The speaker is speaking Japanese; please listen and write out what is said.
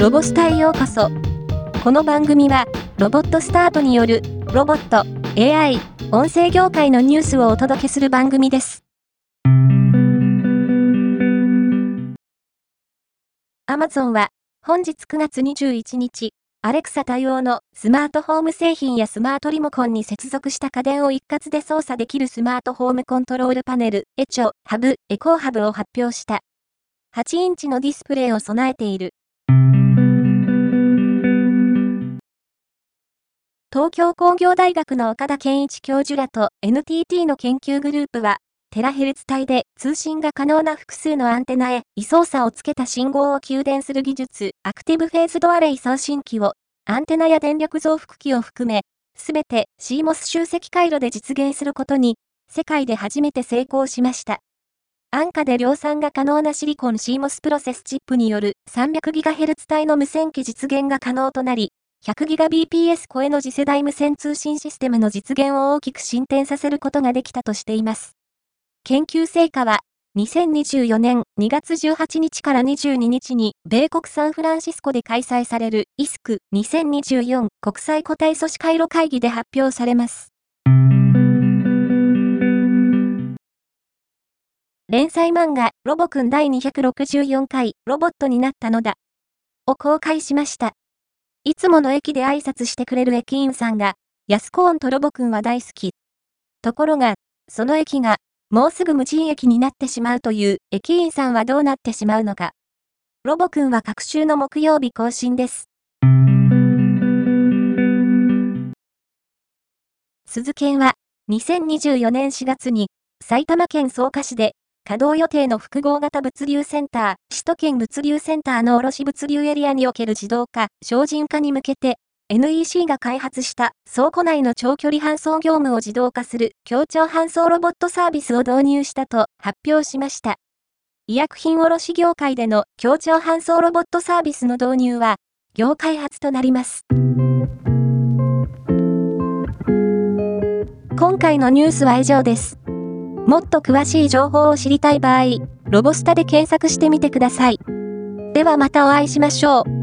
ロボスタへようこそ。この番組は、ロボットスタートによる、ロボット、AI、音声業界のニュースをお届けする番組です。アマゾンは、本日9月21日、アレクサ対応のスマートホーム製品やスマートリモコンに接続した家電を一括で操作できるスマートホームコントロールパネル、エチョ、ハブ、エコーハブを発表した。8インチのディスプレイを備えている。東京工業大学の岡田健一教授らと NTT の研究グループは、テラヘルツ帯で通信が可能な複数のアンテナへ位相差をつけた信号を給電する技術、アクティブフェーズドアレイ送信機を、アンテナや電力増幅器を含め、すべて CMOS 集積回路で実現することに、世界で初めて成功しました。安価で量産が可能なシリコン CMOS プロセスチップによる 300GHz 帯の無線機実現が可能となり、100Gbps 超えの次世代無線通信システムの実現を大きく進展させることができたとしています。研究成果は、2024年2月18日から22日に米国サンフランシスコで開催されるイスク2024国際個体組織回路会議で発表されます。連載漫画ロボくん第264回ロボットになったのだを公開しました。いつもの駅で挨拶してくれる駅員さんが、安コーンとロボくんは大好き。ところが、その駅が、もうすぐ無人駅になってしまうという駅員さんはどうなってしまうのか。ロボくんは各週の木曜日更新です。鈴研は、2024年4月に、埼玉県草加市で稼働予定の複合型物流センター、首都圏物流センターの卸物流エリアにおける自動化、精進化に向けて、NEC が開発した倉庫内の長距離搬送業務を自動化する協調搬送ロボットサービスを導入したと発表しました。医薬品卸業界での協調搬送ロボットサービスの導入は、業界初となります。今回のニュースは以上です。もっと詳しい情報を知りたい場合、ロボスタで検索してみてください。ではまたお会いしましょう。